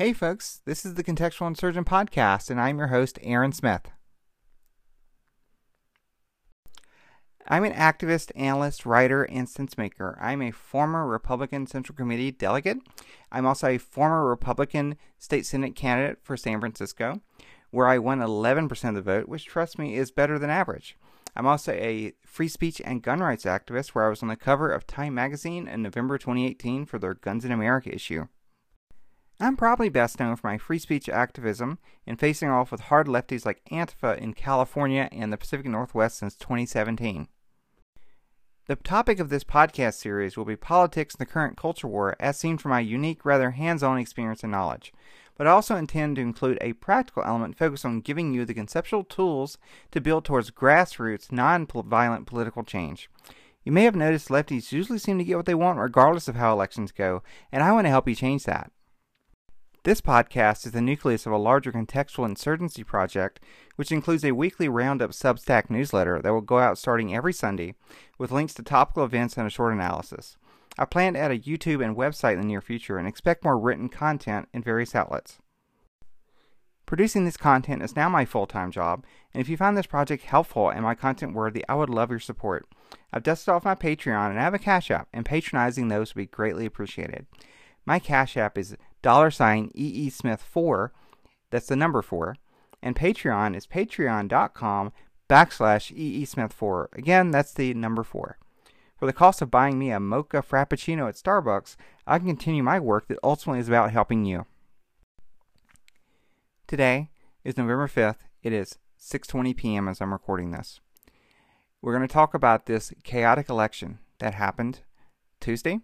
Hey, folks, this is the Contextual Insurgent Podcast, and I'm your host, Aaron Smith. I'm an activist, analyst, writer, and sense maker. I'm a former Republican Central Committee delegate. I'm also a former Republican State Senate candidate for San Francisco, where I won 11% of the vote, which, trust me, is better than average. I'm also a free speech and gun rights activist, where I was on the cover of Time magazine in November 2018 for their Guns in America issue. I'm probably best known for my free speech activism in facing off with hard lefties like Antifa in California and the Pacific Northwest since 2017. The topic of this podcast series will be politics and the current culture war as seen from my unique, rather hands on experience and knowledge. But I also intend to include a practical element focused on giving you the conceptual tools to build towards grassroots, non violent political change. You may have noticed lefties usually seem to get what they want regardless of how elections go, and I want to help you change that. This podcast is the nucleus of a larger contextual insurgency project, which includes a weekly roundup Substack newsletter that will go out starting every Sunday with links to topical events and a short analysis. I plan to add a YouTube and website in the near future and expect more written content in various outlets. Producing this content is now my full time job, and if you find this project helpful and my content worthy, I would love your support. I've dusted off my Patreon and I have a Cash App, and patronizing those would be greatly appreciated. My Cash App is dollar sign EE Smith 4, that's the number 4, and Patreon is patreon.com backslash EE Smith 4. Again, that's the number 4. For the cost of buying me a mocha frappuccino at Starbucks, I can continue my work that ultimately is about helping you. Today is November 5th. It is 6:20 p.m. as I'm recording this. We're going to talk about this chaotic election that happened Tuesday,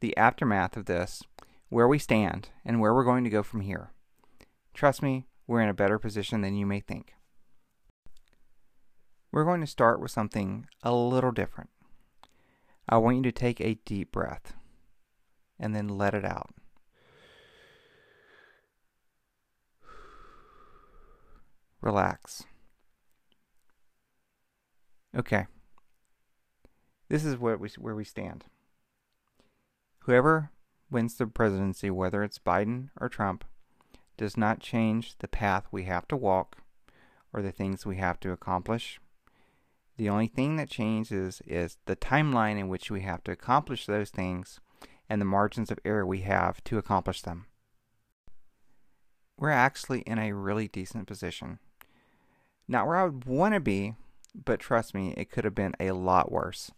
the aftermath of this, where we stand, and where we're going to go from here. Trust me, we're in a better position than you may think. We're going to start with something a little different. I want you to take a deep breath and then let it out. Relax. Okay. This is where we, where we stand. Whoever wins the presidency, whether it's Biden or Trump, does not change the path we have to walk or the things we have to accomplish. The only thing that changes is the timeline in which we have to accomplish those things and the margins of error we have to accomplish them. We're actually in a really decent position. Not where I would want to be, but trust me, it could have been a lot worse.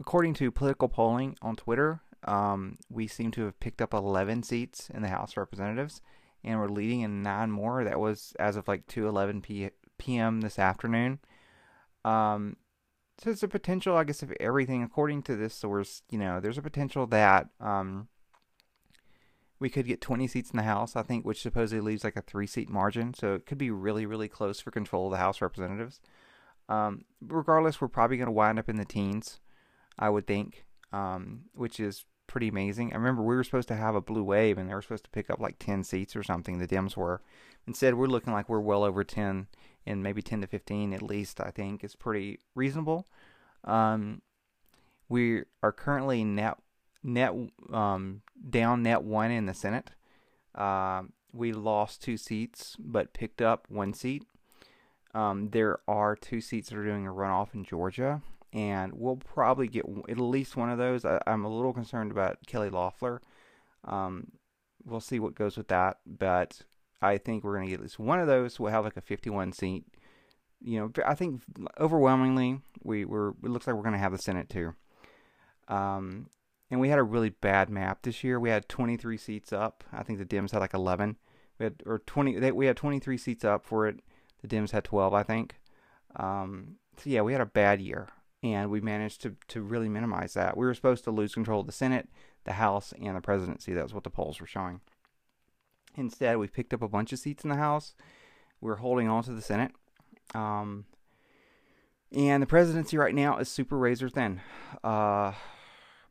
According to political polling on Twitter, um, we seem to have picked up 11 seats in the House of Representatives, and we're leading in nine more. That was as of like 2:11 p- p.m. this afternoon. Um, so there's a potential, I guess, if everything according to this source, you know, there's a potential that um, we could get 20 seats in the House, I think, which supposedly leaves like a three-seat margin. So it could be really, really close for control of the House of Representatives. Um, regardless, we're probably going to wind up in the teens. I would think, um, which is pretty amazing. I remember we were supposed to have a blue wave and they were supposed to pick up like 10 seats or something, the Dems were. Instead, we're looking like we're well over 10 and maybe 10 to 15 at least, I think is pretty reasonable. Um, we are currently net net um, down net one in the Senate. Uh, we lost two seats but picked up one seat. Um, there are two seats that are doing a runoff in Georgia and we'll probably get at least one of those. I, am a little concerned about Kelly Loeffler. Um, we'll see what goes with that, but I think we're going to get at least one of those. We'll have like a 51 seat. You know, I think overwhelmingly we were. It looks like we're going to have the Senate too. Um, and we had a really bad map this year. We had 23 seats up. I think the Dems had like 11. We had or 20. They, we had 23 seats up for it. The Dems had 12, I think. Um, so yeah, we had a bad year and we managed to, to really minimize that. We were supposed to lose control of the Senate, the House, and the presidency. That's what the polls were showing. Instead, we picked up a bunch of seats in the House. We're holding on to the Senate. Um, and the presidency right now is super razor thin. Uh,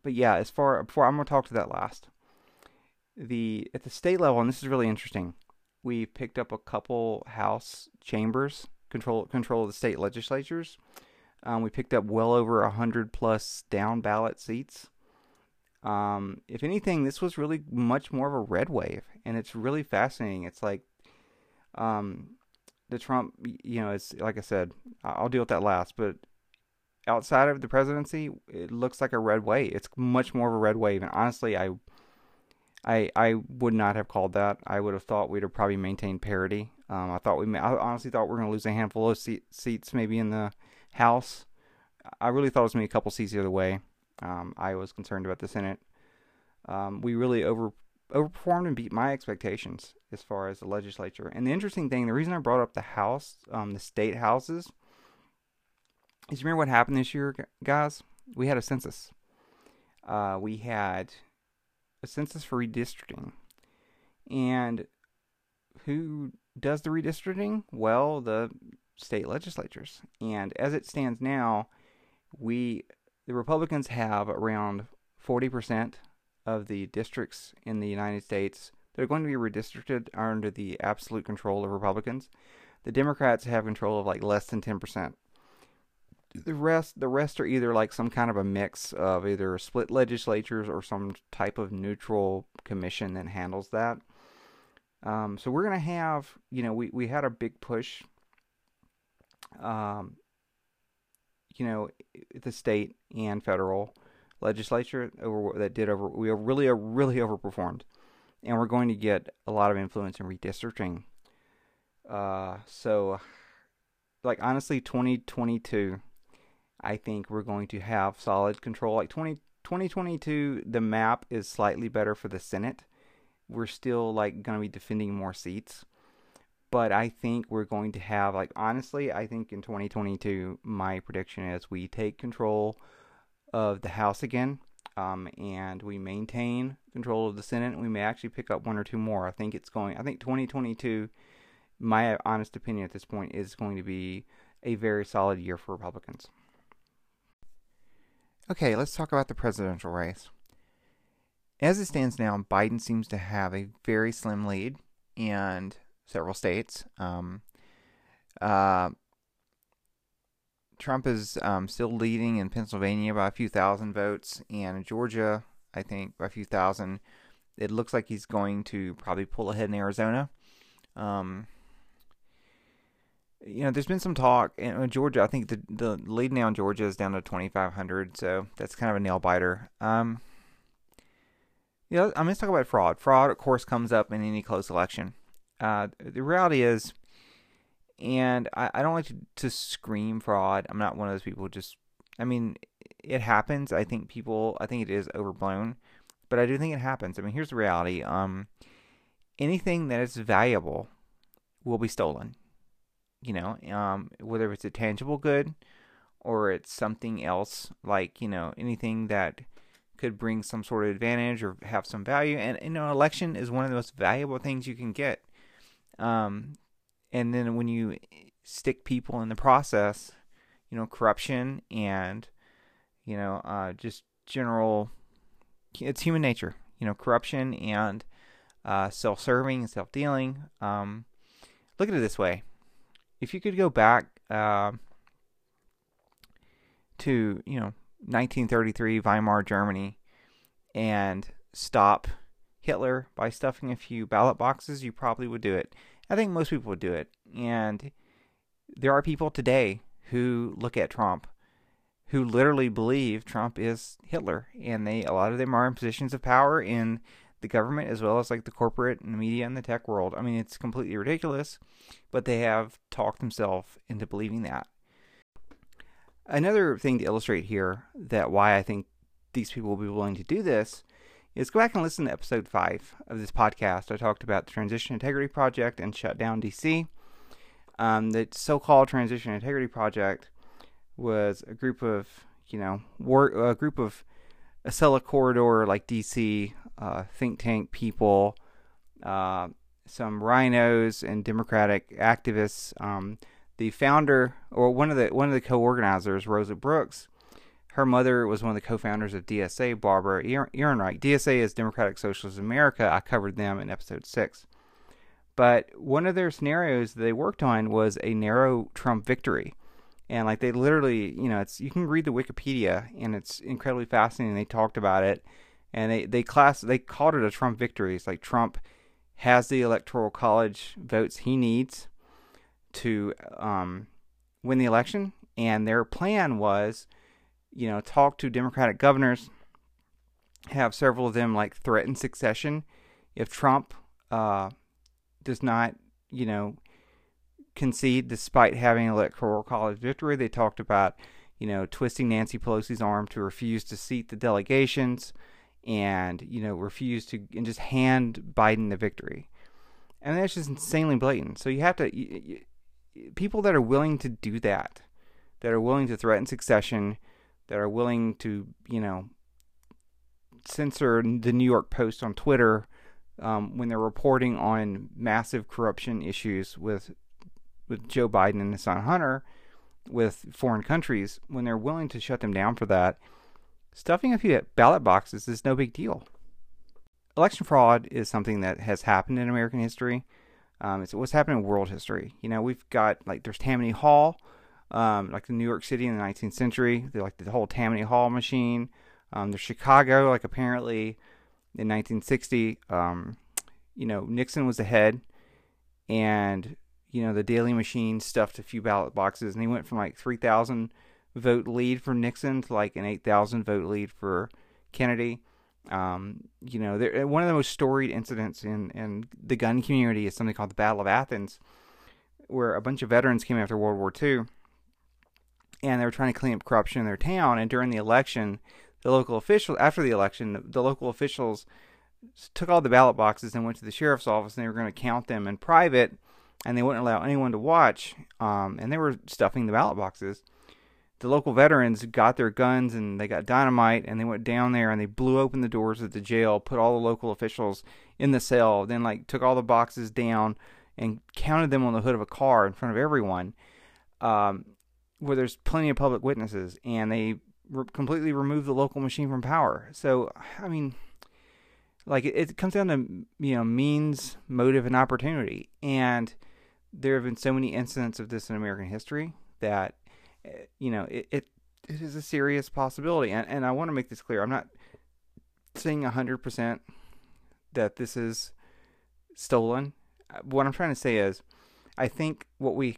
but yeah, as far before I'm gonna talk to that last. The at the state level, and this is really interesting. We picked up a couple House chambers control control of the state legislatures. Um, we picked up well over 100 plus down ballot seats. Um, if anything, this was really much more of a red wave, and it's really fascinating. It's like um, the Trump, you know, it's like I said, I'll deal with that last, but outside of the presidency, it looks like a red wave. It's much more of a red wave, and honestly, I, I, I would not have called that. I would have thought we'd have probably maintained parity. Um, I thought we, I honestly thought we are going to lose a handful of seat, seats, maybe in the House. I really thought it was going to be a couple seats the other way. Um, I was concerned about the Senate. Um, we really over overperformed and beat my expectations as far as the legislature. And the interesting thing, the reason I brought up the House, um, the state houses, is you remember what happened this year, guys? We had a census. Uh, we had a census for redistricting. And who does the redistricting? Well, the state legislatures. And as it stands now, we the Republicans have around 40% of the districts in the United States that are going to be redistricted are under the absolute control of Republicans. The Democrats have control of like less than 10% the rest the rest are either like some kind of a mix of either split legislatures or some type of neutral commission that handles that. Um, so we're gonna have you know we we had a big push. Um, you know, the state and federal legislature over, that did over we really really overperformed, and we're going to get a lot of influence in redistricting. Uh, so, like honestly, 2022 I think we're going to have solid control. Like 20, 2022, the map is slightly better for the Senate. We're still like going to be defending more seats. But I think we're going to have, like, honestly, I think in 2022, my prediction is we take control of the House again um, and we maintain control of the Senate. We may actually pick up one or two more. I think it's going, I think 2022, my honest opinion at this point, is going to be a very solid year for Republicans. Okay, let's talk about the presidential race. As it stands now, Biden seems to have a very slim lead in several states. Um, uh, Trump is um, still leading in Pennsylvania by a few thousand votes, and in Georgia, I think, by a few thousand. It looks like he's going to probably pull ahead in Arizona. Um, you know, there's been some talk in uh, Georgia. I think the the lead now in Georgia is down to 2,500, so that's kind of a nail biter. Um, you know, I'm going to talk about fraud. Fraud, of course, comes up in any close election. Uh, the reality is, and I, I don't like to, to scream fraud. I'm not one of those people. Just, I mean, it happens. I think people, I think it is overblown, but I do think it happens. I mean, here's the reality. Um, anything that is valuable will be stolen you know, um, whether it's a tangible good or it's something else, like, you know, anything that could bring some sort of advantage or have some value. And, you know, election is one of the most valuable things you can get. Um, and then when you stick people in the process, you know, corruption and, you know, uh, just general, it's human nature, you know, corruption and uh, self serving and self dealing. Um, look at it this way if you could go back uh, to you know 1933 Weimar Germany and stop Hitler by stuffing a few ballot boxes, you probably would do it. I think most people would do it. And there are people today who look at Trump who literally believe Trump is Hitler and they a lot of them are in positions of power in the government as well as like the corporate and the media and the tech world. I mean, it's completely ridiculous, but they have talked themselves into believing that. Another thing to illustrate here that why I think these people will be willing to do this is go back and listen to episode 5 of this podcast. I talked about the Transition Integrity Project and shut down DC. Um, the so called Transition Integrity Project was a group of, you know, a group of Acela Corridor, like DC uh, think tank people, uh, some RINOs, and Democratic activists. Um, the founder, or one of the one of the co-organizers, Rosa Brooks, her mother was one of the co-founders of DSA, Barbara Ehrenreich. DSA is Democratic Socialist America. I covered them in episode six. But one of their scenarios they worked on was a narrow Trump victory. And like they literally, you know, it's you can read the Wikipedia and it's incredibly fascinating. They talked about it and they they class they called it a Trump victory. It's like Trump has the electoral college votes he needs to um, win the election, and their plan was, you know, talk to Democratic governors, have several of them like threaten succession if Trump uh, does not, you know, concede despite having electoral college victory. They talked about, you know, twisting Nancy Pelosi's arm to refuse to seat the delegations and, you know, refuse to and just hand Biden the victory. And that's just insanely blatant. So you have to you, you, people that are willing to do that, that are willing to threaten succession, that are willing to, you know, censor the New York Post on Twitter um, when they're reporting on massive corruption issues with with Joe Biden and his son Hunter with foreign countries, when they're willing to shut them down for that, stuffing a few ballot boxes is no big deal. Election fraud is something that has happened in American history. Um, it's what's happened in world history. You know, we've got like there's Tammany Hall, um, like the New York City in the 19th century. They're like the whole Tammany Hall machine. Um, there's Chicago, like apparently in 1960, um, you know, Nixon was ahead, and you know, the Daley Machine stuffed a few ballot boxes, and he went from like 3,000 vote lead for Nixon to like an 8,000 vote lead for Kennedy. Um, you know, there, one of the most storied incidents in, in the gun community is something called the Battle of Athens, where a bunch of veterans came after World War II, and they were trying to clean up corruption in their town. And during the election, the local official, after the election, the, the local officials took all the ballot boxes and went to the sheriff's office, and they were going to count them in private and they wouldn't allow anyone to watch. Um, and they were stuffing the ballot boxes. The local veterans got their guns and they got dynamite and they went down there and they blew open the doors of the jail, put all the local officials in the cell, then like took all the boxes down and counted them on the hood of a car in front of everyone, um, where there's plenty of public witnesses, and they re- completely remove the local machine from power. So, I mean, like it, it comes down to you know means, motive, and opportunity, and there have been so many incidents of this in American history that eh, you know it it, it is a serious possibility. And and I want to make this clear. I'm not saying hundred percent that this is stolen. Uh, what I'm trying to say is, I think what we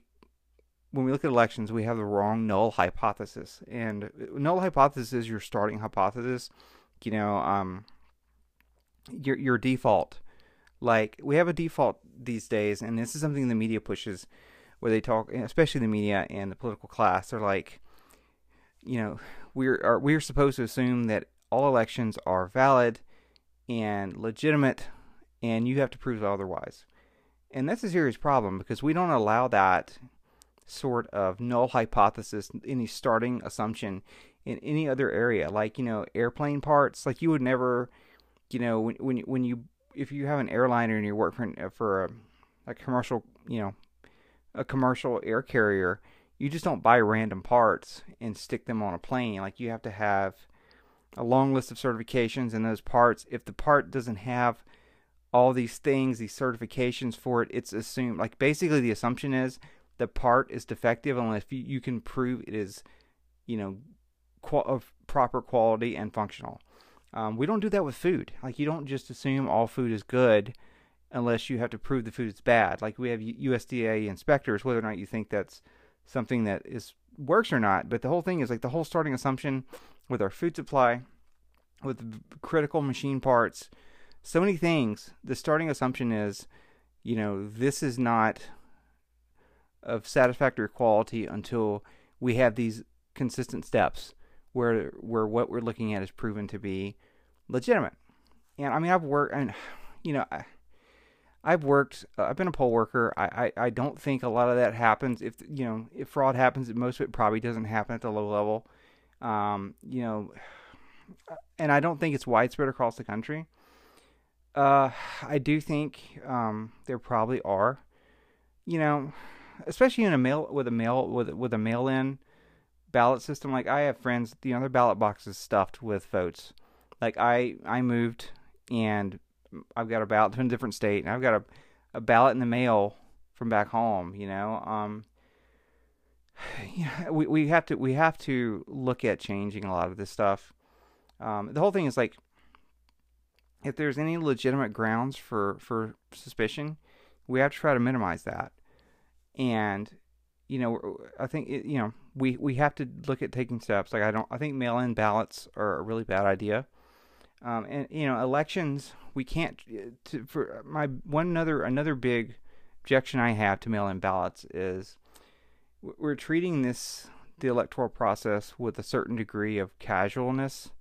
when we look at elections, we have the wrong null hypothesis. And uh, null hypothesis is your starting hypothesis. You know, um, your your default like we have a default these days, and this is something the media pushes, where they talk, especially the media and the political class. They're like, you know, we're are, we're supposed to assume that all elections are valid and legitimate, and you have to prove otherwise. And that's a serious problem because we don't allow that sort of null hypothesis, any starting assumption in any other area. Like, you know, airplane parts, like you would never, you know, when when when you if you have an airliner and you work for uh, for a, a commercial, you know, a commercial air carrier, you just don't buy random parts and stick them on a plane. Like you have to have a long list of certifications and those parts. If the part doesn't have all these things, these certifications for it, it's assumed like basically the assumption is the part is defective unless you, can prove it is, you know, of proper quality and functional. Um, we don't do that with food. Like you don't just assume all food is good unless you have to prove the food is bad. Like we have USDA inspectors, whether or not you think that's something that is works or not. But the whole thing is like the whole starting assumption with our food supply, with critical machine parts, so many things. The starting assumption is, you know, this is not of satisfactory quality until we have these consistent steps where where what we're looking at is proven to be legitimate. And I mean, I've worked, and you know, I, I've worked. Uh, I've been a poll worker. I, I I don't think a lot of that happens. If you know, if fraud happens, most of it probably doesn't happen at the low level. Um, you know, and I don't think it's widespread across the country. Uh, I do think um, there probably are. You know, especially in a mail with a mail with with a mail in ballot system. Like I have friends, you know, their ballot boxes stuffed with votes like I I moved and I've got a ballot to a different state and I've got a, a ballot in the mail from back home, you know. Um yeah, we we have to we have to look at changing a lot of this stuff. Um the whole thing is like if there's any legitimate grounds for for suspicion, we have to try to minimize that. And you know, I think it, you know we we have to look at taking steps. Like I don't, I think mail-in ballots are a really bad idea. Um, and you know, elections we can't. Uh, to, for my one another another big objection I have to mail-in ballots is we're treating this the electoral process with a certain degree of casualness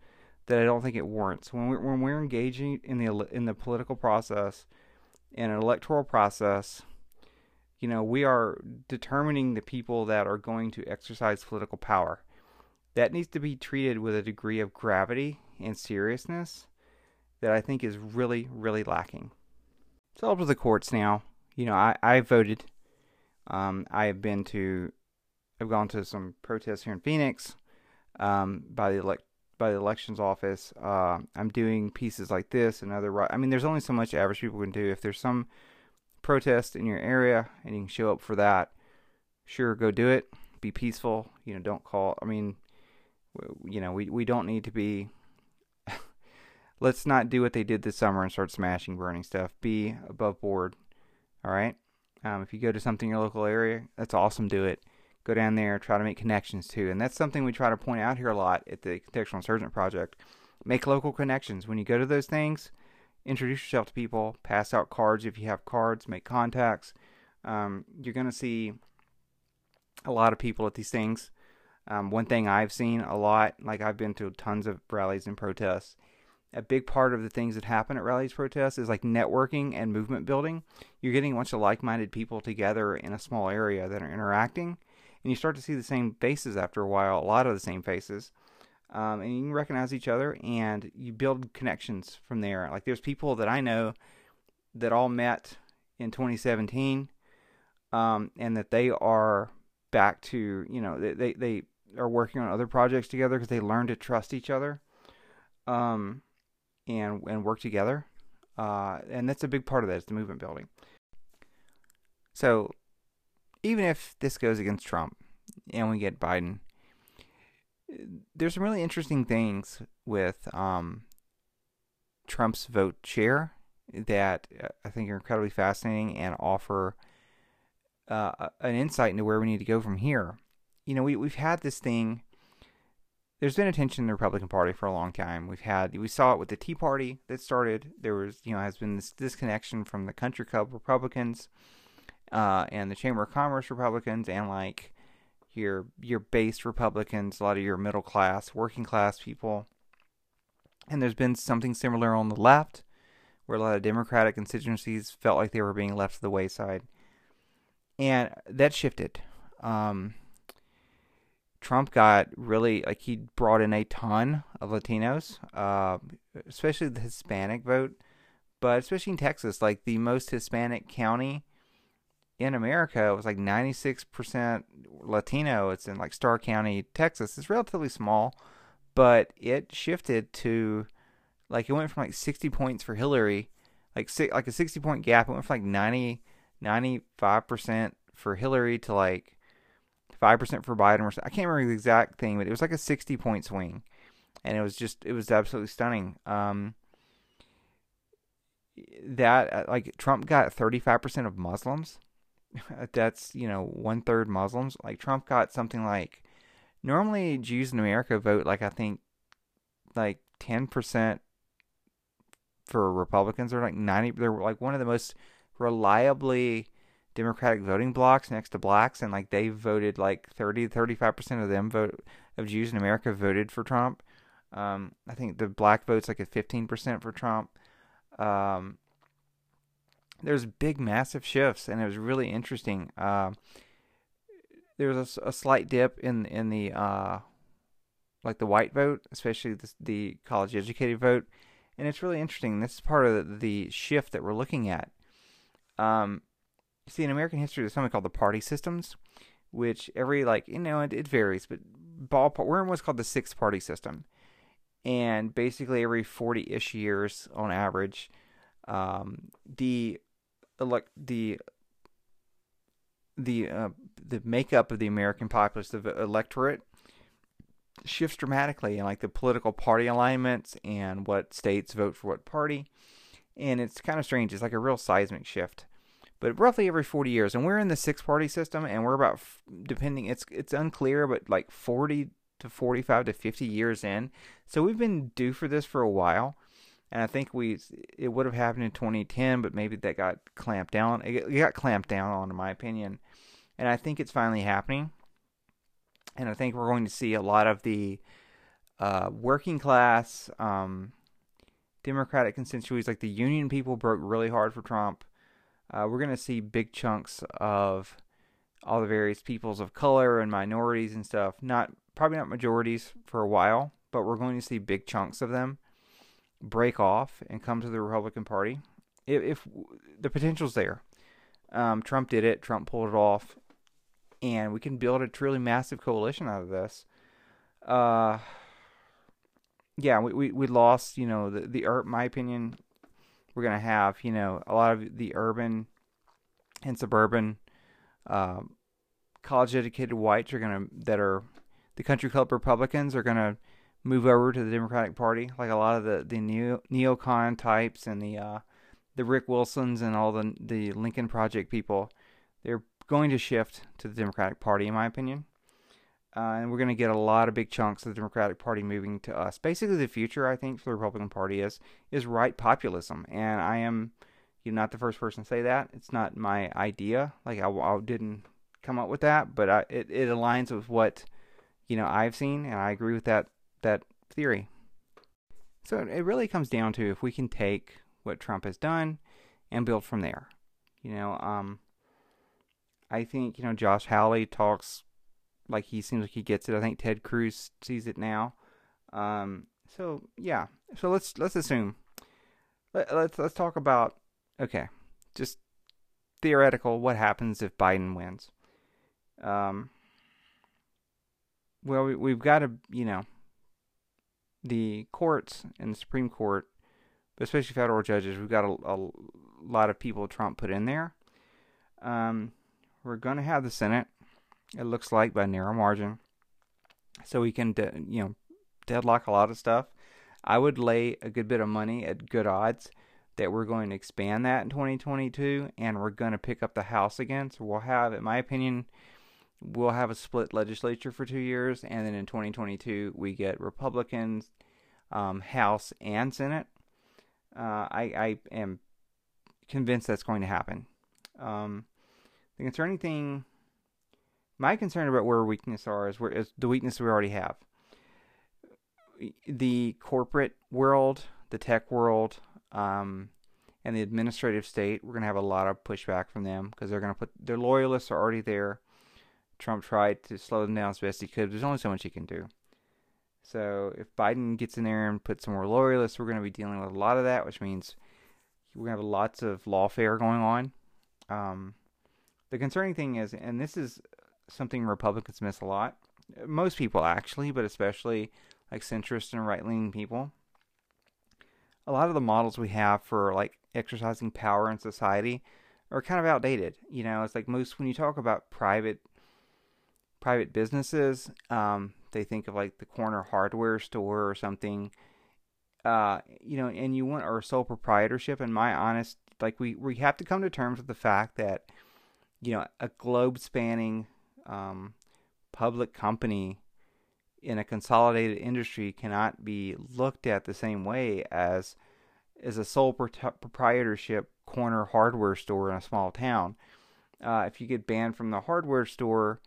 that I don't think it warrants. When we're when we're engaging in the in the political process, in an electoral process, you know, we are determining the people that are going to exercise political power. That needs to be treated with a degree of gravity and seriousness that I think is really, really lacking. So up to the courts now. You know, I, I voted. Um, I have been to, I've gone to some protests here in Phoenix um, by the elect by the elections office. Uh, I'm doing pieces like this and other. I mean, there's only so much average people can do. If there's some protest in your area and you can show up for that, sure, go do it. Be peaceful. You know, don't call. I mean, you know, we we don't need to be. let's not do what they did this summer and start smashing, burning stuff. Be above board. All right. Um, if you go to something in your local area, that's awesome. Do it go down there, try to make connections too. And that's something we try to point out here a lot at the Contextual Insurgent Project. Make local connections. When you go to those things, introduce yourself to people, pass out cards if you have cards, make contacts. Um, you're going to see a lot of people at these things. Um, one thing I've seen a lot, like I've been to tons of rallies and protests. A big part of the things that happen at rallies, protests is like networking and movement building. You're getting a bunch of like minded people together in a small area that are interacting and you start to see the same faces after a while, a lot of the same faces. Um, and you can recognize each other and you build connections from there. Like there's people that I know that all met in 2017 um, and that they are back to, you know, they, they, they are working on other projects together because they learn to trust each other um, and, and work together. Uh, and that's a big part of that is the movement building. So even if this goes against Trump and we get Biden, there's some really interesting things with um, Trump's vote share that uh, I think are incredibly fascinating and offer uh, an insight into where we need to go from here. You know, we we've had this thing. There's been a tension in the Republican Party for a long time. We've had we saw it with the Tea Party that started. There was you know has been this disconnection from the Country Club Republicans uh, and the Chamber of Commerce Republicans and like your your base Republicans, a lot of your middle class, working class people. And there's been something similar on the left, where a lot of Democratic constituencies felt like they were being left to the wayside. And that shifted. Um, Trump got really like he brought in a ton of Latinos, uh, especially the Hispanic vote, but especially in Texas, like the most Hispanic county in America, it was like 96% Latino. It's in like Starr County, Texas. It's relatively small, but it shifted to like it went from like 60 points for Hillary, like like a 60 point gap. It went from like 90 95% for Hillary to like 5% for Biden. I can't remember the exact thing, but it was like a 60 point swing. And it was just, it was absolutely stunning. Um, that, uh, like, Trump got 35% of Muslims that's you know one third Muslims. Like Trump got something like normally Jews in America vote like I think like ten percent for Republicans. They're like ninety. They're like one of the most reliably Democratic voting blocks next to blacks, and like they voted like 30 35 percent of them vote of Jews in America voted for Trump. Um, I think the black votes like at fifteen percent for Trump. Um, there's big, massive shifts, and it was really interesting. Uh, there was a, a, slight dip in in the uh, like the white vote, especially the, the college educated vote, and it's really interesting. This is part of the, the shift that we're looking at. Um, see, in American history, there's something called the party systems, which every like you know it, it varies, but ballpark we're in what's called the six party system, and basically every forty ish years on average, um, the like the the uh, the makeup of the American populace, the electorate, shifts dramatically in like the political party alignments and what states vote for what party. And it's kind of strange. It's like a real seismic shift. But roughly every 40 years, and we're in the six party system, and we're about depending. It's it's unclear, but like 40 to 45 to 50 years in. So we've been due for this for a while. And I think we it would have happened in 2010, but maybe that got clamped down. It got clamped down on, in my opinion. And I think it's finally happening and I think we're going to see a lot of the uh, working class um, Democratic constituencies, like the union people, broke really hard for Trump. Uh, we're going to see big chunks of all the various peoples of color and minorities and stuff. Not probably not majorities for a while, but we're going to see big chunks of them break off and come to the Republican Party. If, if the potential's there, um, Trump did it. Trump pulled it off and we can build a truly massive coalition out of this. Uh, yeah, we, we, we lost, you know, the, the, my opinion, we're to have, you know, a lot of the urban and suburban, uh, college educated whites are to, that are the country club Republicans are to move over to the Democratic Party. Like a lot of the, the neo, neocon types and the, uh, the Rick Wilsons and all the, the Lincoln Project people, they're going to shift to the Democratic Party, in my opinion. Uh, and we're going to get a lot of big chunks of the Democratic Party moving to us. Basically, the future, I think, for the Republican Party is is right populism, and I am, you not the first person to say that. It's not my idea. Like I, I didn't come up with that, but I, it it aligns with what, you know, I've seen, and I agree with that that theory. So it really comes down to if we can take what Trump has done and build from there. You know, um, I think you know Josh Hawley talks like he seems like he gets it. I think Ted Cruz sees it now. Um, so yeah, so let's let's assume. Let, let's let's talk about okay, just theoretical. What happens if Biden wins? Um, well, we, we've got to you know the courts and the Supreme Court, but especially federal judges. We've got a, a lot of people Trump put in there. Um, we're going to have the Senate. It looks like by narrow margin, so we can de- you know deadlock a lot of stuff. I would lay a good bit of money at good odds that we're going to expand that in 2022, and we're going to pick up the House again. So we'll have, in my opinion, we'll have a split legislature for two years, and then in 2022 we get Republicans, um, House and Senate. Uh, I, I am convinced that's going to happen. Um, the concerning thing, my concern about where weaknesses are is where is the weakness we already have. The corporate world, the tech world, um, and the administrative state, we're going to have a lot of pushback from them because they're going to put their loyalists are already there. Trump tried to slow them down as best he could. There's only so much he can do. So if Biden gets in there and puts some more loyalists, we're going to be dealing with a lot of that, which means we're going to have lots of lawfare going on. Um, the concerning thing is, and this is something Republicans miss a lot, most people actually, but especially like centrist and right leaning people. A lot of the models we have for like exercising power in society are kind of outdated. You know, it's like most when you talk about private private businesses, um, they think of like the corner hardware store or something. Uh, you know, and you want our sole proprietorship. And my honest, like we we have to come to terms with the fact that you know, a globe spanning um, public company in a consolidated industry cannot be looked at the same way as as a sole proprietorship corner hardware store in a small town. Uh, if you get banned from the hardware store,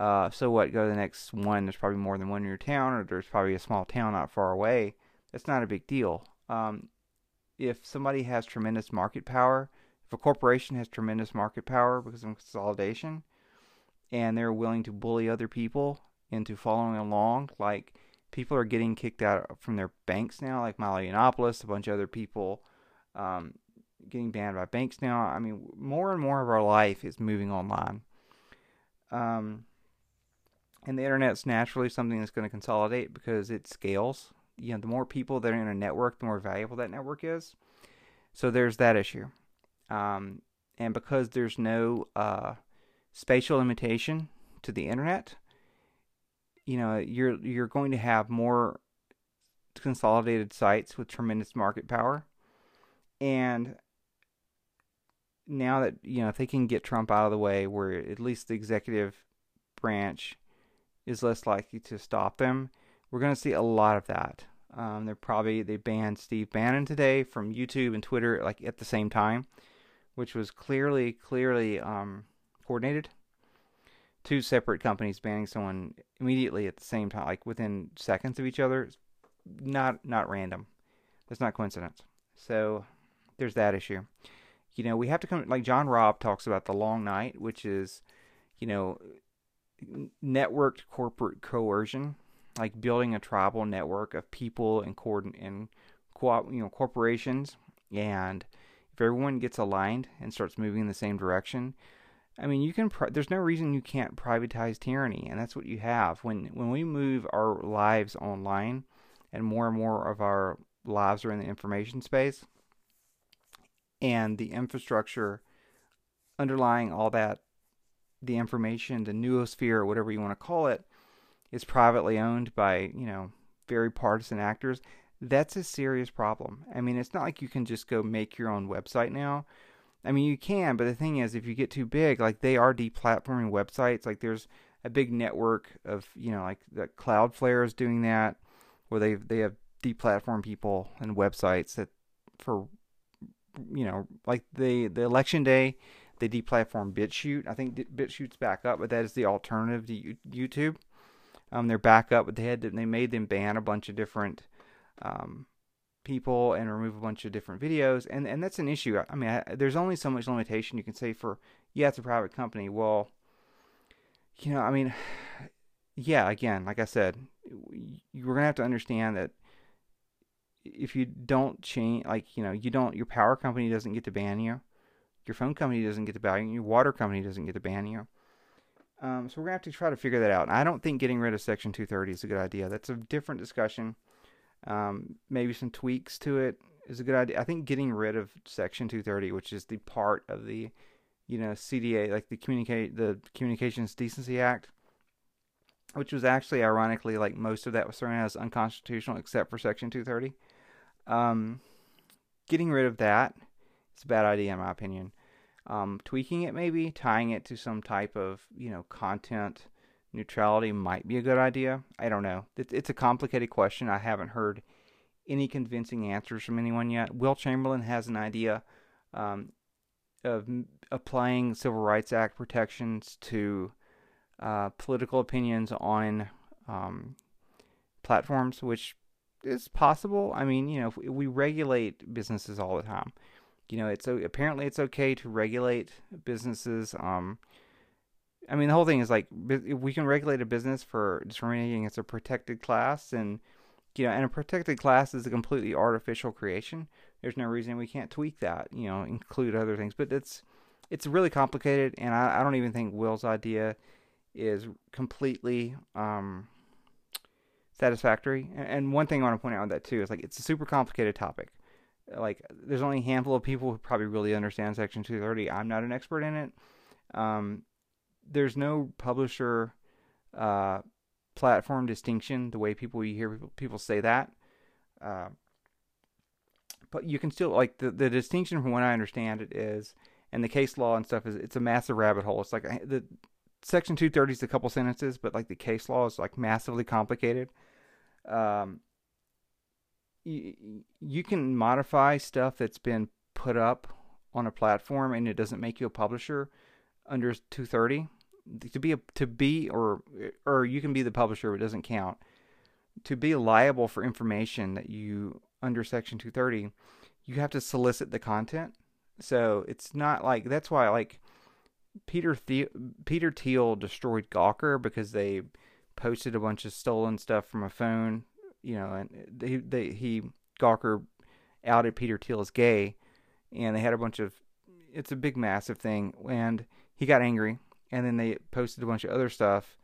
uh, so what? Go to the next one. There's probably more than one in your town, or there's probably a small town not far away. That's not a big deal. Um, if somebody has tremendous market power, if a corporation has tremendous market power because of consolidation and they're willing to bully other people into following along, like people are getting kicked out from their banks now, like Milo Yiannopoulos, a bunch of other people um, getting banned by banks now. I mean, more and more of our life is moving online. Um, and the internet's naturally something that's going to consolidate because it scales. You know, the more people that are in a network, the more valuable that network is. So there's that issue. Um, and because there's no uh, spatial limitation to the internet, you know, you're you're going to have more consolidated sites with tremendous market power. And now that, you know, if they can get Trump out of the way where at least the executive branch is less likely to stop them, we're going to see a lot of that. Um, they're probably they banned Steve Bannon today from YouTube and Twitter like at the same time, which was clearly clearly um, coordinated. Two separate companies banning someone immediately at the same time, like within seconds of each other. Not not random. That's not coincidence. So there's that issue. You know, we have to come like John Robb talks about the long night, which is, you know, networked corporate coercion like building a tribal network of people and coordin- and co- you know corporations. And if everyone gets aligned and starts moving in the same direction I mean you can pri- there's no reason you can't privatize tyranny. And that's what you have. When when we move our lives online and more and more of our lives are in the information space and the infrastructure underlying all that the information the noosphere or whatever you want to call it is privately owned by, you know, very partisan actors, that's a serious problem. I mean, it's not like you can just go make your own website now. I mean, you can, but the thing is, if you get too big, like they are deplatforming websites. Like there's a big network of, you know, like the Cloudflare is doing that, where they they have deplatformed people and websites that for, you know, like the the election day, they deplatformed BitChute. I think BitChute's back up, but that is the alternative to YouTube um, back up, but they had to, they made them ban a bunch of different um, people and remove a bunch of different videos, and and that's an issue. I mean, I, there's only so much limitation you can say for yeah, it's a private company. Well, you know, I mean, yeah, again, like I said, we're gonna have to understand that if you don't change, like you know, you don't, your power company doesn't get to ban you, your phone company doesn't get to ban you, your water company doesn't get to ban you um, so we're gonna have to try to figure that out. And I don't think getting rid of Section 230 is a good idea. That's a different discussion. Um, maybe some tweaks to it is a good idea. I think getting rid of Section 230, which is the part of the, you know, CDA, like the communicate the Communications Decency Act, which was actually ironically like most of that was thrown out as unconstitutional except for Section 230. Um, getting rid of that is a bad idea in my opinion um, tweaking it maybe tying it to some type of you know content neutrality might be a good idea. I don't know. It's, a complicated question. I haven't heard any convincing answers from anyone yet. Will Chamberlain has an idea um, of applying civil rights act protections to uh, political opinions on um, platforms which is possible. I mean you know we regulate businesses all the time you know, it's apparently it's okay to regulate businesses. Um, I mean, the whole thing is like if we can regulate a business for discriminating it's a protected class, and you know, and a protected class is a completely artificial creation. There's no reason we can't tweak that. You know, include other things, but it's it's really complicated, and I, I don't even think Will's idea is completely um, satisfactory. And, and one thing I want to point out on that too is like it's a super complicated topic like there's only a handful of people who probably really understand Section 230. I'm not an expert in it. Um, there's no publisher uh, platform distinction the way people you hear people, say that. Uh, but you can still like the the distinction from what I understand it is, and the case law and stuff is it's a massive rabbit hole. It's like the Section 230 is a couple sentences, but like the case law is like massively complicated. Um, you, can modify stuff that's been put up on a platform and it doesn't make you a publisher under 230 to be a to be or or you can be the publisher it doesn't count. To be liable for information that you under section 230 you have to solicit the content. So it's not like that's why like Peter the- Peter Thiel destroyed Gawker because they posted a bunch of stolen stuff from a phone you know, and they, they he Gawker outed Peter Thiel as gay, and they had a bunch of it's a big massive thing, and he got angry, and then they posted a bunch of other stuff.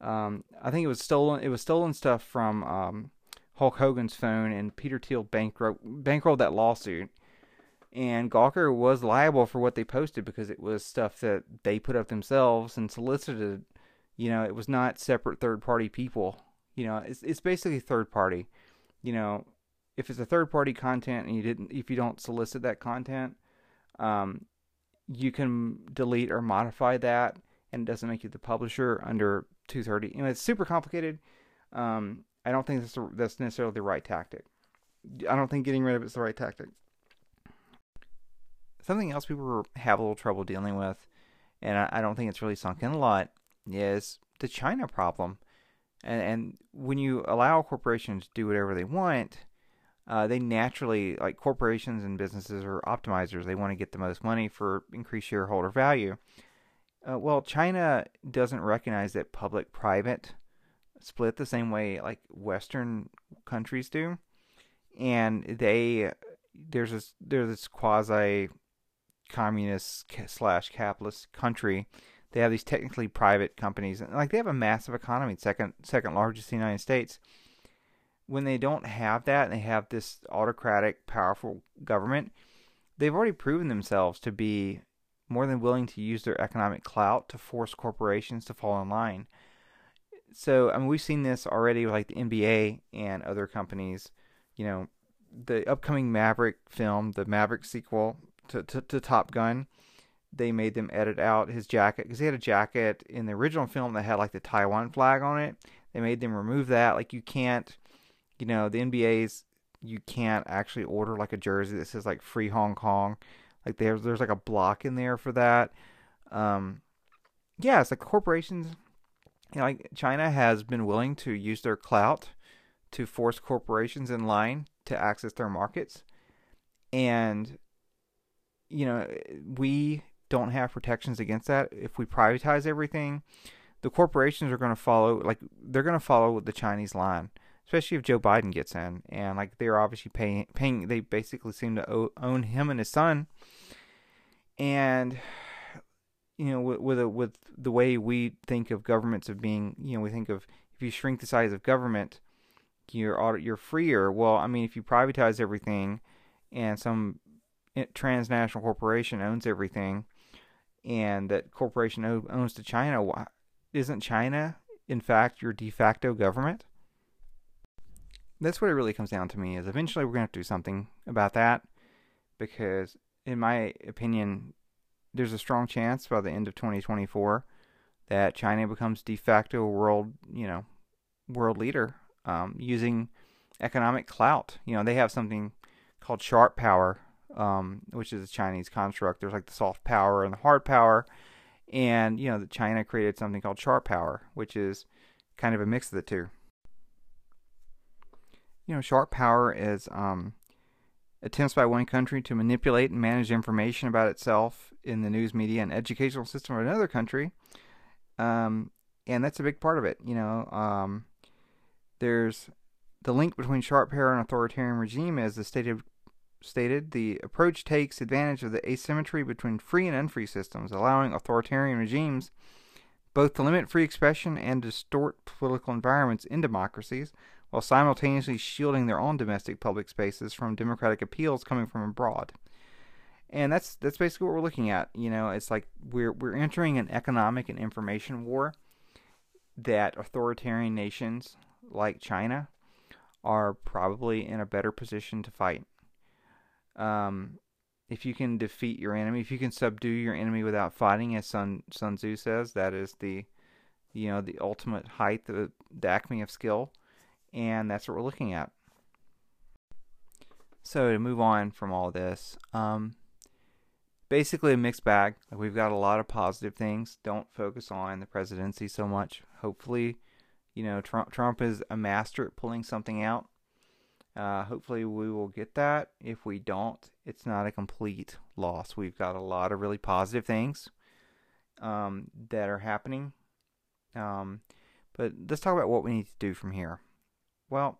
Um, I think it was stolen. It was stolen stuff from um, Hulk Hogan's phone, and Peter Thiel bankrolled bankrolled that lawsuit. And Gawker was liable for what they posted because it was stuff that they put up themselves and solicited, You know, it was not separate third party people. You know, it's it's basically third party. You know, if it's a third party content and you didn't if you don't solicit that content, um, you can delete or modify that and it doesn't make you the publisher under 230. You know, it's super complicated. Um, I don't think that's the, that's necessarily the right tactic. I don't think getting rid of it's the right tactic. Something else people have a little trouble dealing with, and I, I don't think it's really sunk in a lot, is the China problem. And, and when you allow corporations to do whatever they want, uh, they naturally, like corporations and businesses are optimizers. They want to get the most money for increased shareholder value. Uh, well, China doesn't recognize that public private split the same way like Western countries do, and they there's this there's this quasi communist slash capitalist country. They have these technically private companies, and like they have a massive economy, second second largest in the United States. When they don't have that, and they have this autocratic, powerful government, they've already proven themselves to be more than willing to use their economic clout to force corporations to fall in line so I mean we've seen this already with like the NBA and other companies. You know, the upcoming Maverick film, the Maverick sequel to to, to Top Gun, they made them edit out his jacket because he had a jacket in the original film that had like the Taiwan flag on it. They made them remove that. Like you can't, you know, the NBA's you can't actually order like a jersey that says like Free Hong Kong. Like there's there's like a block in there for that. Um, yeah, it's like corporations you know, like China has been willing to use their clout to force corporations in line to access their markets. And, you know, we don't have protections against that. If we privatize everything, the corporations are going to follow, like, they're going to follow the Chinese line, especially if Joe Biden gets in. And, like, they're obviously paying, paying they basically seem to own him and his son. And you know, with with, a, with the way we think of governments of being, you know, we think of if you shrink the size of government, you're you're freer. Well, I mean, if you privatize everything, and some eh, transnational corporation owns everything, and that corporation owns to China, isn't China in fact your de facto government? That's what it really comes down to me. Is eventually we're gonna have to do something about that, because in my opinion, there's a strong chance by the end of 2024 that China becomes de facto world, you know, world leader um, using economic clout. You know, they have something called sharp power, um, which is a Chinese construct. There's like the soft power and the hard power, and you know, China created something called sharp power, which is kind of a mix of the two. You know, sharp power is um, attempts by one country to manipulate and manage information about itself in the news media and educational system of another country. Um, and that's a big part of it. You know, um, there's the link between sharp power and authoritarian regime, as the stated stated, the approach takes advantage of the asymmetry between free and unfree systems, allowing authoritarian regimes both to limit free expression and distort political environments in democracies, while simultaneously shielding their own domestic public spaces from democratic appeals coming from abroad. And that's that's basically what we're looking at. You know, it's like we're we're entering an economic and information war that authoritarian nations like China are probably in a better position to fight. Um, if you can defeat your enemy, if you can subdue your enemy without fighting, as Sun Sun Tzu says, that is the you know the ultimate height, the, the acme of skill and that's what we're looking at. So to move on from all this, um, basically a mixed bag. We've got a lot of positive things. Don't focus on the presidency so much. Hopefully, you know Trump Trump is a master at pulling something out. Uh, hopefully we will get that. If we don't, it's not a complete loss. We've got a lot of really positive things um, that are happening. Um, but let's talk about what we need to do from here. Well,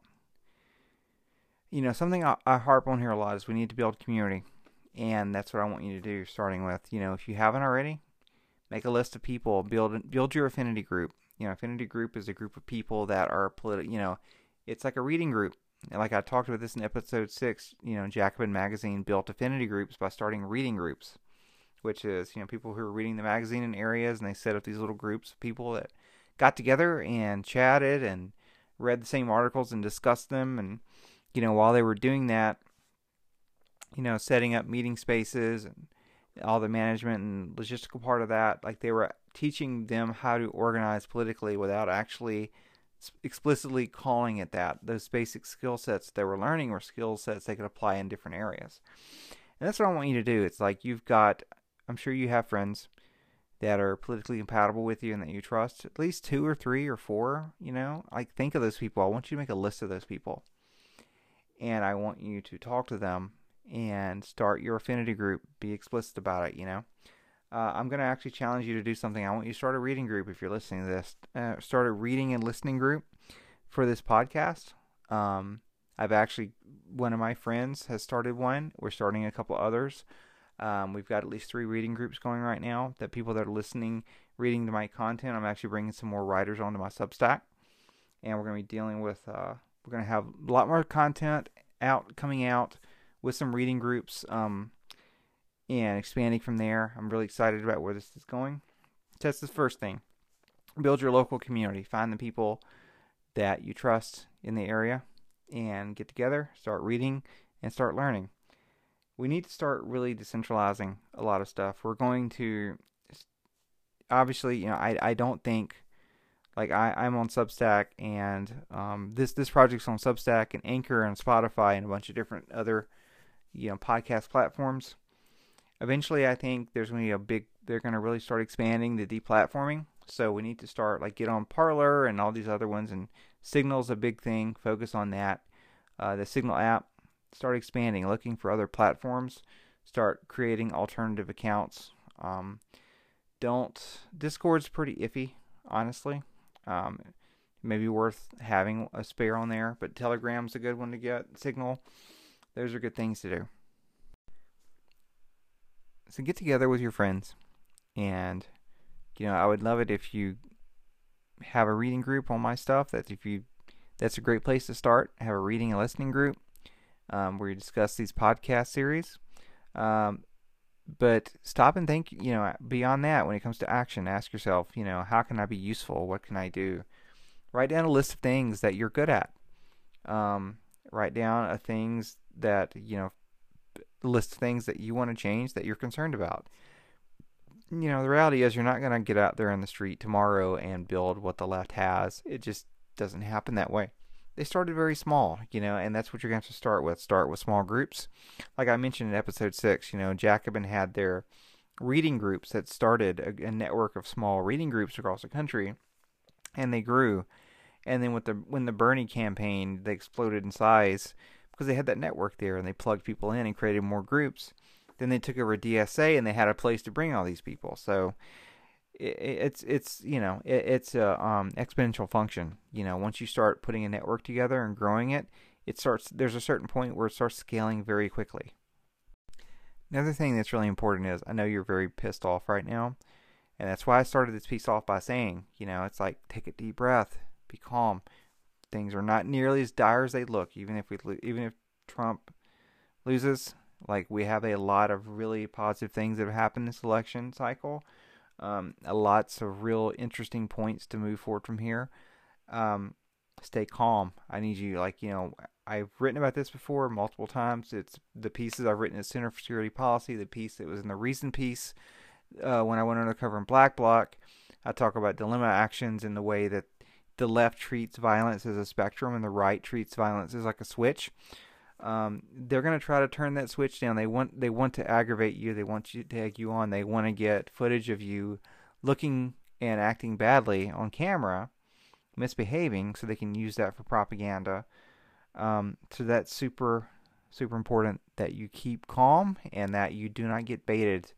you know, something I, I harp on here a lot is we need to build community. And that's what I want you to do starting with. You know, if you haven't already, make a list of people, build build your affinity group. You know, affinity group is a group of people that are political, you know, it's like a reading group. Like I talked about this in episode 6, you know, Jacobin magazine built affinity groups by starting reading groups, which is, you know, people who are reading the magazine in areas and they set up these little groups of people that got together and chatted and read the same articles and discussed them. And, you know, while they were doing that, you know, setting up meeting spaces and all the management and logistical part of that, like they were teaching them how to organize politically without actually explicitly calling it that. Those basic skill sets they were learning were skill sets they could apply in different areas. And that's what I want you to do. It's like you've got, I'm sure you have friends that are politically compatible with you and that you trust. At least two or three or four, you know. Like think of those people. I want you to make a list of those people. And I want you to talk to them and start your affinity group. Be explicit about it, you know. Uh, I'm going to actually challenge you to do something. I want you to start a reading group if you're listening to this. Uh, start a reading and listening group for this podcast. Um, I've actually, one of my friends has started one. We're starting a couple others. Um, we've got at least three reading groups going right now that people that are listening, reading to my content. I'm actually bringing some more writers onto my Substack. And we're going to be dealing with, uh, we're going to have a lot more content out, coming out with some reading groups um, and expanding from there. I'm really excited about where this is going. That's the first thing. Build your local community. Find the people that you trust in the area and get together, start reading, and start learning. We need to start really decentralizing a lot of stuff. We're going to obviously, you know, I I don't think like I, I'm on Substack and um, this this project's on Substack and Anchor and Spotify and a bunch of different other you know podcast platforms. Eventually, I think there's going to be a big. They're going to really start expanding the deplatforming. So we need to start like get on Parler and all these other ones and Signal's a big thing. Focus on that. Uh, the Signal app, start expanding, looking for other platforms. Start creating alternative accounts. Um, don't Discord's pretty iffy, honestly. Um, maybe worth having a spare on there, but Telegram's a good one to get. Signal, those are good things to do. So get together with your friends, and you know I would love it if you have a reading group on my stuff. That's if you that's a great place to start. Have a reading and listening group um, where you discuss these podcast series. Um, but stop and think. You know, beyond that, when it comes to action, ask yourself. You know, how can I be useful? What can I do? Write down a list of things that you're good at. Um, write down a things that you know, list things that you want to change that you're concerned about you know, the reality is you're not going to get out there in the street tomorrow and build what the left has. It just doesn't happen that way. They started very small, you know, and that's what you're going to have to start with. Start with small groups. Like I mentioned in episode six, you know, Jacobin had their reading groups that started a, a network of small reading groups across the country, and they grew. And then with the when the Bernie campaign, they exploded in size because they had that network there and they plugged people in and created more groups then they took over DSA and they had a place to bring all these people. So it, it's it's you know it, it's a um, exponential function. You know, once you start putting a network together and growing it, it starts. There's a certain point where it starts scaling very quickly. Another thing that's really important is I know you're very pissed off right now, and that's why I started this piece off by saying, you know, it's like take a deep breath, be calm. Things are not nearly as dire as they look. Even if we even if Trump loses, like we have a lot of really positive things that have happened in this election cycle. Um, lots of real interesting points to move forward from here. Um, stay calm. I need you, like you know, I've written about this before multiple times. It's the pieces I've written at Center for Security Policy, the piece that was in the recent piece uh, when I went undercover in Black Bloc. I talk about dilemma actions in the way that the left treats violence as a spectrum and the right treats violence as like a switch um, they're going to try to turn that switch down. They want they want to aggravate you. They want you to egg you on. They want to get footage of you looking and acting badly on camera, misbehaving, so they can use that for propaganda. Um, so that's super super important that you keep calm and that you do not get baited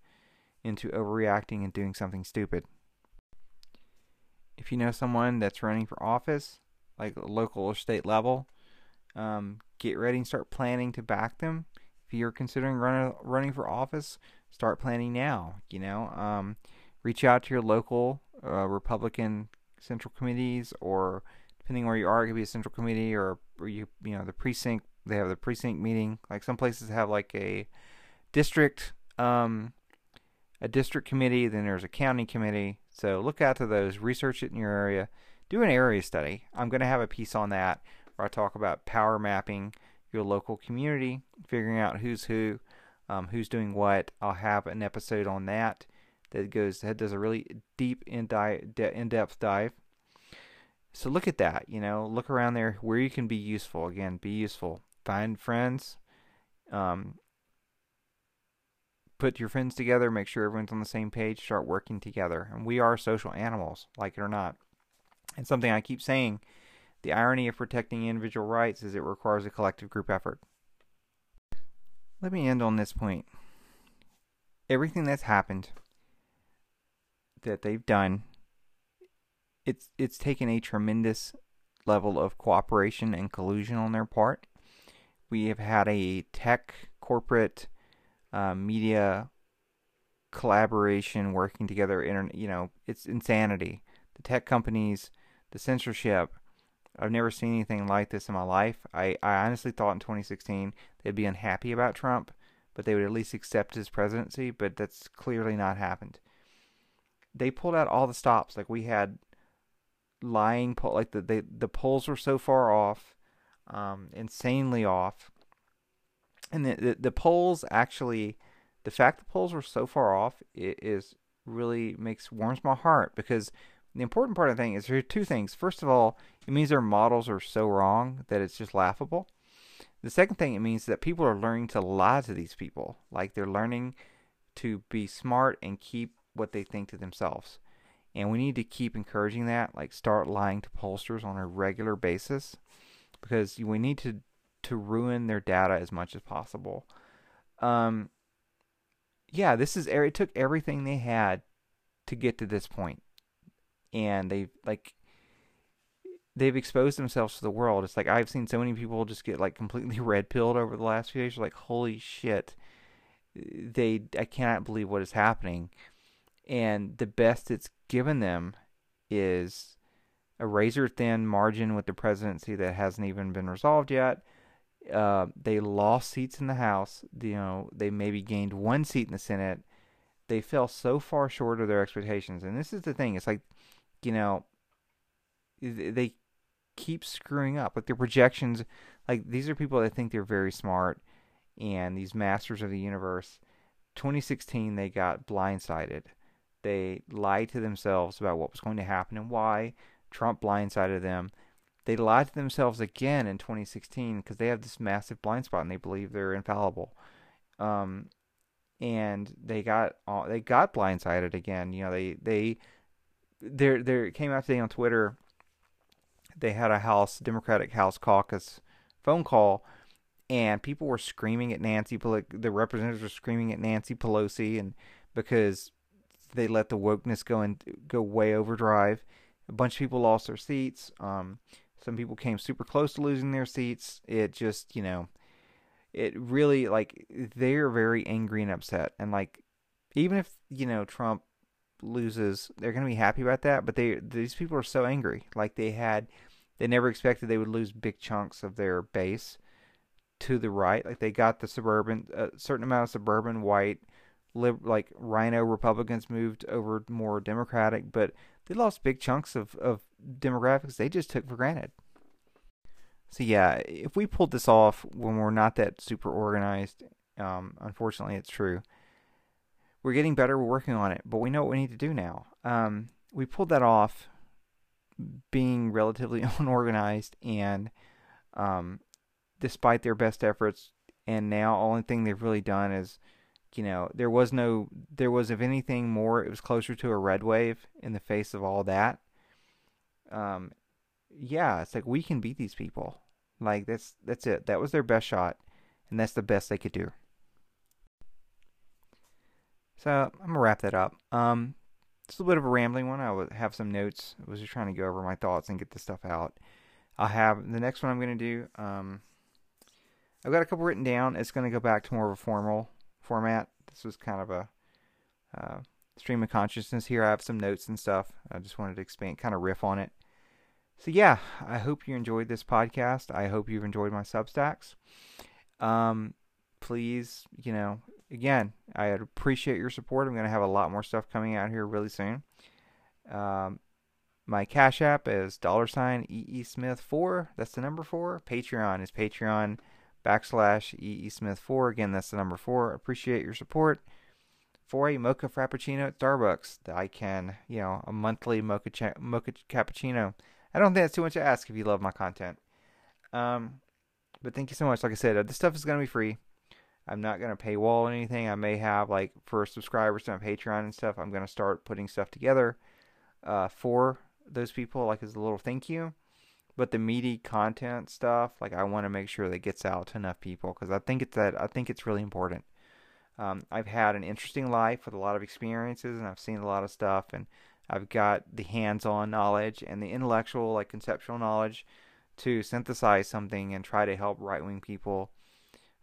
into overreacting and doing something stupid. If you know someone that's running for office, like local or state level, um, get ready and start planning to back them. If you're considering run, running for office, start planning now. You know, um, reach out to your local uh, Republican central committees, or depending where you are, it could be a central committee or, or you you know the precinct. They have the precinct meeting. Like some places have like a district um, a district committee. Then there's a county committee. So look out to those, research it in your area, do an area study. I'm going to have a piece on that where I talk about power mapping your local community, figuring out who's who, um, who's doing what. I'll have an episode on that that goes that does a really deep in depth dive. So look at that. You know, look around there where you can be useful. Again, be useful. Find friends. Um, put your friends together. Make sure everyone's on the same page. Start working together. And we are social animals, like it or not. And something I keep saying the irony of protecting individual rights is it requires a collective group effort. Let me end on this point. Everything that's happened that they've done it's it's taken a tremendous level of cooperation and collusion on their part. We have had a tech corporate uh, media collaboration working together. Inter- you know, it's insanity. The tech companies, the censorship. I've never seen anything like this in my life. I, I honestly thought in 2016 they'd be unhappy about Trump, but they would at least accept his presidency. But that's clearly not happened. They pulled out all the stops. Like we had lying poll like the they, the polls were so far off um, insanely off and the, the, the polls actually the fact the polls were so far off is really makes warms my heart because the important part of the thing is there are two things. First of all it means their models are so wrong that it's just laughable. The second thing it means that people are learning to lie to these people. Like they're learning to be smart and keep what they think to themselves. And we need to keep encouraging that, like start lying to pollsters on a regular basis because we need to to ruin their data as much as possible. Um yeah, this is it took everything they had to get to this point. And they've like they've exposed themselves to the world. It's like I've seen so many people just get like completely red pilled over the last few days. Like, holy shit. They I cannot believe what is happening and the best it's given them is a razor thin margin with the presidency that hasn't even been resolved yet. Uh, they lost seats in the House. You know, they maybe gained one seat in the Senate. They fell so far short of their expectations. And this is the thing. It's like, you know, they keep screwing up. Like their projections, like these are people that think they're very smart and these masters of the universe. 2016, they got blindsided. They lied to themselves about what was going to happen and why. Trump blindsided them. They lied to themselves again in 2016 because they have this massive blind spot and they believe they're infallible. Um, and they got they got blindsided again. You know, they they there there came out today on Twitter. They had a House Democratic House Caucus phone call, and people were screaming at Nancy. The representatives were screaming at Nancy Pelosi, and because they let the wokeness go and go way overdrive. A bunch of people lost their seats. Um, some people came super close to losing their seats. It just, you know, it really like they're very angry and upset. And like, even if you know Trump loses, they're gonna be happy about that. But they these people are so angry. Like they had, they never expected they would lose big chunks of their base to the right. Like they got the suburban, a certain amount of suburban white lib- like RINO Republicans moved over more Democratic, but they lost big chunks of, of demographics they just took for granted. So yeah, if we pulled this off when we're not that super organized, um, unfortunately, it's true. We're getting better. We're working on it, but we know what we need to do now. Um, we pulled that off, being relatively unorganized, and um, despite their best efforts, and now only thing they've really done is you know, there was no, there was, if anything, more, it was closer to a red wave in the face of all that. Um, yeah, it's like we can beat these people. Like that's that's it. That was their best shot, and that's the best they could do. So I'm gonna wrap that up. Um, it's a little bit of a rambling one. I have some notes. I was just trying to go over my thoughts and get this stuff out. I'll have the next one I'm gonna do. Um, I've got a couple written down. It's gonna go back to more of a formal format. This was kind of a uh, stream of consciousness here. I have some notes and stuff. I just wanted to expand, kind of riff on it. So yeah, I hope you enjoyed this podcast. I hope you've enjoyed my Substacks. Um, please, you know, again, I appreciate your support. I'm going to have a lot more stuff coming out here really soon. Um, my Cash App is dollar sign EE Smith 4. That's the number 4. Patreon is Patreon backslash EE Smith 4. Again, that's the number 4. Appreciate your support. For a mocha frappuccino at Starbucks, that I can, you know, a monthly mocha, cha- mocha cappuccino. I don't think that's too much to ask if you love my content. Um, but thank you so much. Like I said, uh, this stuff is going to be free. I'm not going to paywall or anything. I may have, like, for subscribers to my Patreon and stuff, I'm going to start putting stuff together uh, for those people, like, as a little thank you. But the meaty content stuff, like, I want to make sure that gets out to enough people because I think it's that I think it's really important. Um, I've had an interesting life with a lot of experiences, and I've seen a lot of stuff, and I've got the hands-on knowledge and the intellectual, like conceptual knowledge, to synthesize something and try to help right-wing people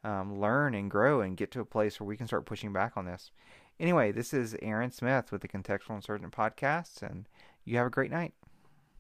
um, learn and grow and get to a place where we can start pushing back on this. Anyway, this is Aaron Smith with the Contextual Insurgent Podcasts, and you have a great night.